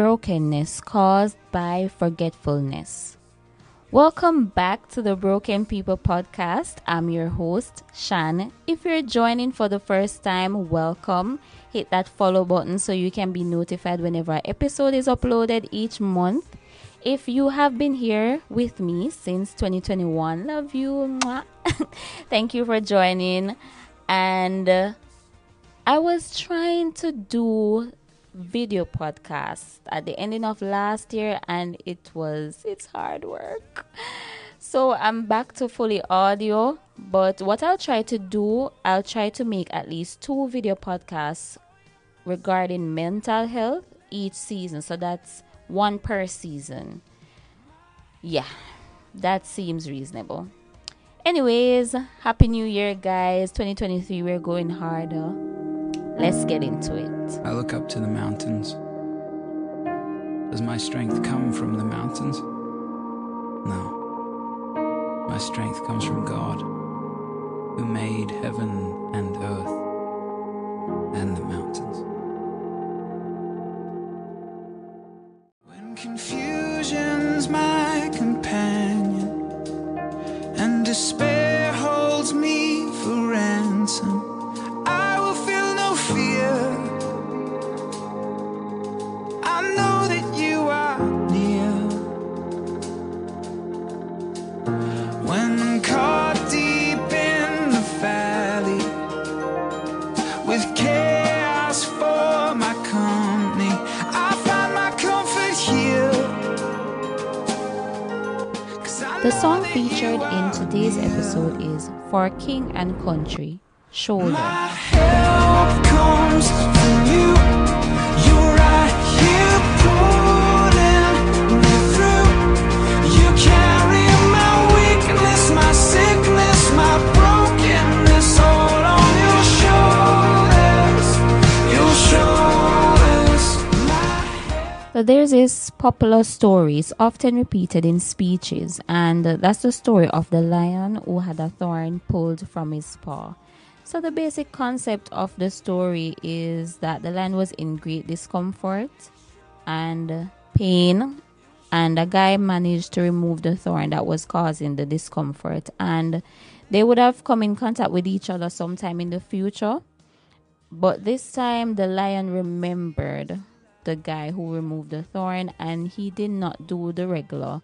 brokenness caused by forgetfulness. Welcome back to the Broken People podcast. I'm your host, Shan. If you're joining for the first time, welcome. Hit that follow button so you can be notified whenever an episode is uploaded each month. If you have been here with me since 2021, love you. Thank you for joining. And uh, I was trying to do video podcast at the ending of last year and it was it's hard work. So i'm back to fully audio but what i'll try to do i'll try to make at least two video podcasts regarding mental health each season. So that's one per season. Yeah that seems reasonable. Anyways happy new year guys. 2023 we're going harder let's get into it I look up to the mountains. Does my strength come from the mountains? No. My strength comes from God, who made heaven and earth and the mountains. When confusion's The song featured in today's episode is For King and Country, Shoulder. There's this popular story, it's often repeated in speeches, and that's the story of the lion who had a thorn pulled from his paw. So the basic concept of the story is that the lion was in great discomfort and pain, and a guy managed to remove the thorn that was causing the discomfort, and they would have come in contact with each other sometime in the future. But this time, the lion remembered the guy who removed the thorn and he did not do the regular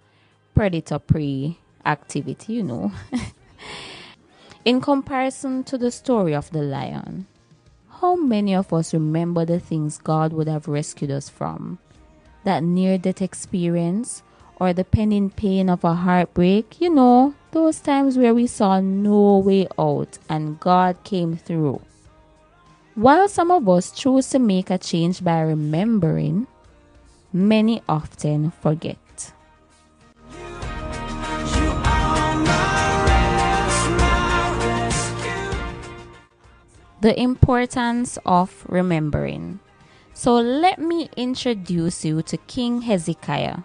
predator prey activity, you know. In comparison to the story of the lion, how many of us remember the things God would have rescued us from? That near death experience or the pending pain of a heartbreak? You know, those times where we saw no way out and God came through. While some of us choose to make a change by remembering, many often forget. The importance of remembering. So let me introduce you to King Hezekiah.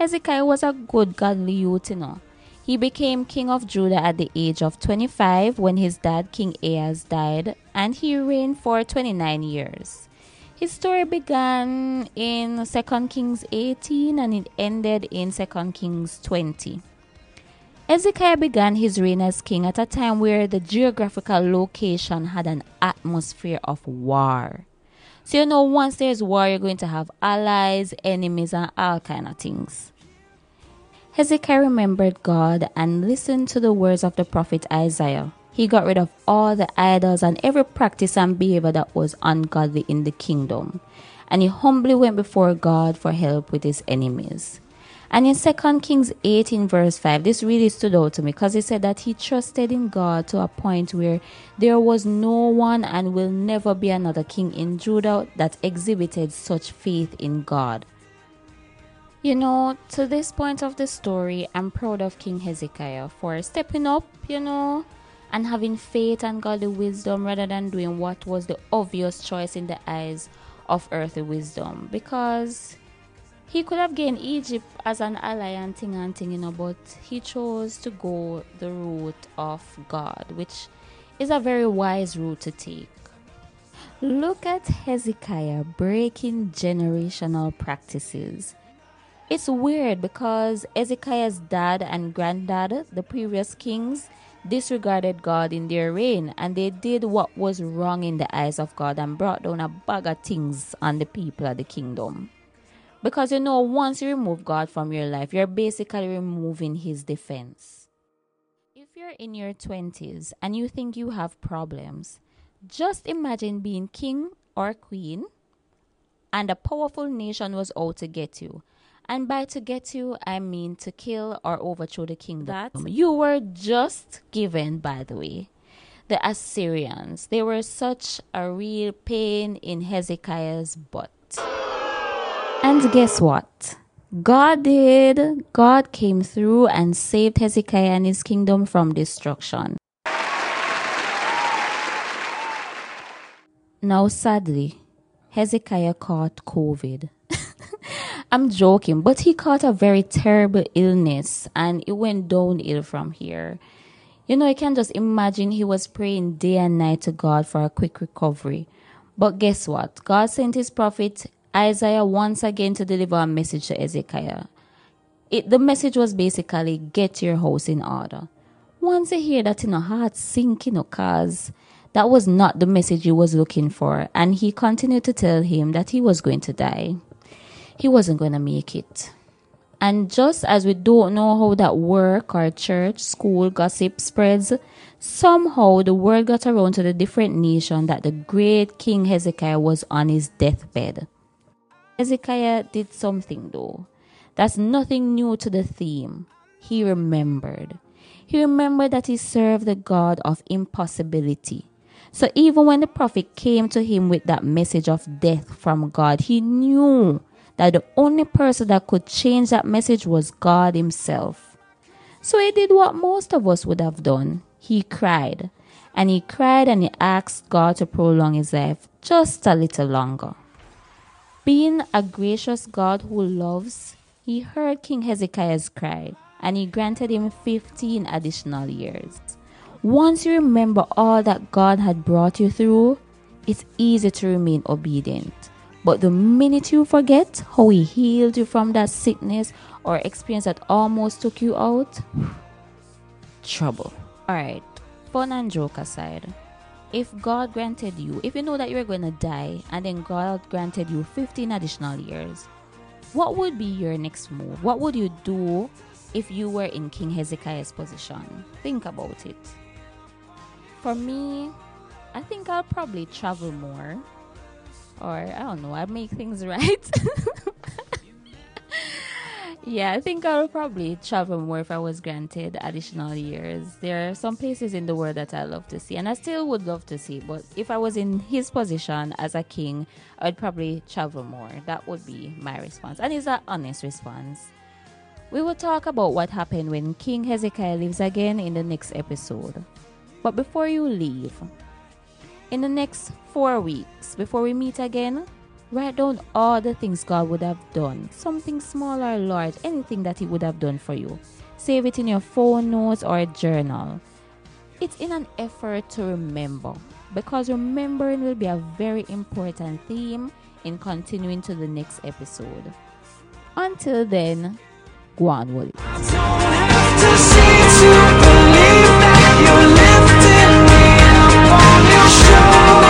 Hezekiah was a good godly youth, you know. He became king of Judah at the age of 25 when his dad, King Ahaz, died, and he reigned for 29 years. His story began in 2 Kings 18 and it ended in 2 Kings 20. Hezekiah began his reign as king at a time where the geographical location had an atmosphere of war. So you know once there's war you're going to have allies, enemies and all kind of things. Hezekiah remembered God and listened to the words of the prophet Isaiah. He got rid of all the idols and every practice and behavior that was ungodly in the kingdom. And he humbly went before God for help with his enemies. And in 2 Kings 18, verse 5, this really stood out to me because he said that he trusted in God to a point where there was no one and will never be another king in Judah that exhibited such faith in God. You know, to this point of the story, I'm proud of King Hezekiah for stepping up, you know, and having faith and godly wisdom rather than doing what was the obvious choice in the eyes of earthly wisdom. Because he could have gained Egypt as an ally and thing and thing, you know, but he chose to go the route of God, which is a very wise route to take. Look at Hezekiah breaking generational practices. It's weird because Hezekiah's dad and granddad, the previous kings, disregarded God in their reign and they did what was wrong in the eyes of God and brought down a bag of things on the people of the kingdom. Because you know, once you remove God from your life, you're basically removing His defense. If you're in your 20s and you think you have problems, just imagine being king or queen and a powerful nation was out to get you. And by to get you, I mean to kill or overthrow the kingdom. That you were just given, by the way. The Assyrians, they were such a real pain in Hezekiah's butt. And guess what? God did. God came through and saved Hezekiah and his kingdom from destruction. Now, sadly, Hezekiah caught COVID. I'm joking, but he caught a very terrible illness and it went downhill from here. You know, I can just imagine he was praying day and night to God for a quick recovery. But guess what? God sent his prophet Isaiah once again to deliver a message to Hezekiah. It, the message was basically get your house in order. Once you hear that in a heart sinking you know, cause that was not the message he was looking for, and he continued to tell him that he was going to die. He wasn't going to make it. And just as we don't know how that work or church, school gossip spreads, somehow the word got around to the different nation that the great King Hezekiah was on his deathbed. Hezekiah did something though. That's nothing new to the theme. He remembered. He remembered that he served the God of impossibility. So even when the prophet came to him with that message of death from God, he knew that the only person that could change that message was God Himself. So he did what most of us would have done. He cried. And he cried and he asked God to prolong his life just a little longer. Being a gracious God who loves, he heard King Hezekiah's cry and he granted him 15 additional years. Once you remember all that God had brought you through, it's easy to remain obedient. But the minute you forget how He healed you from that sickness or experience that almost took you out, trouble. Alright, fun and joke aside. If God granted you, if you know that you're going to die, and then God granted you 15 additional years, what would be your next move? What would you do if you were in King Hezekiah's position? Think about it. For me, I think I'll probably travel more. Or I don't know, I'd make things right. yeah, I think I would probably travel more if I was granted additional years. There are some places in the world that I love to see, and I still would love to see. But if I was in his position as a king, I'd probably travel more. That would be my response, and it's an honest response. We will talk about what happened when King Hezekiah lives again in the next episode. But before you leave, in the next four weeks, before we meet again, write down all the things God would have done. Something small or large, anything that He would have done for you. Save it in your phone notes or journal. It's in an effort to remember because remembering will be a very important theme in continuing to the next episode. Until then, go on, Wally. Show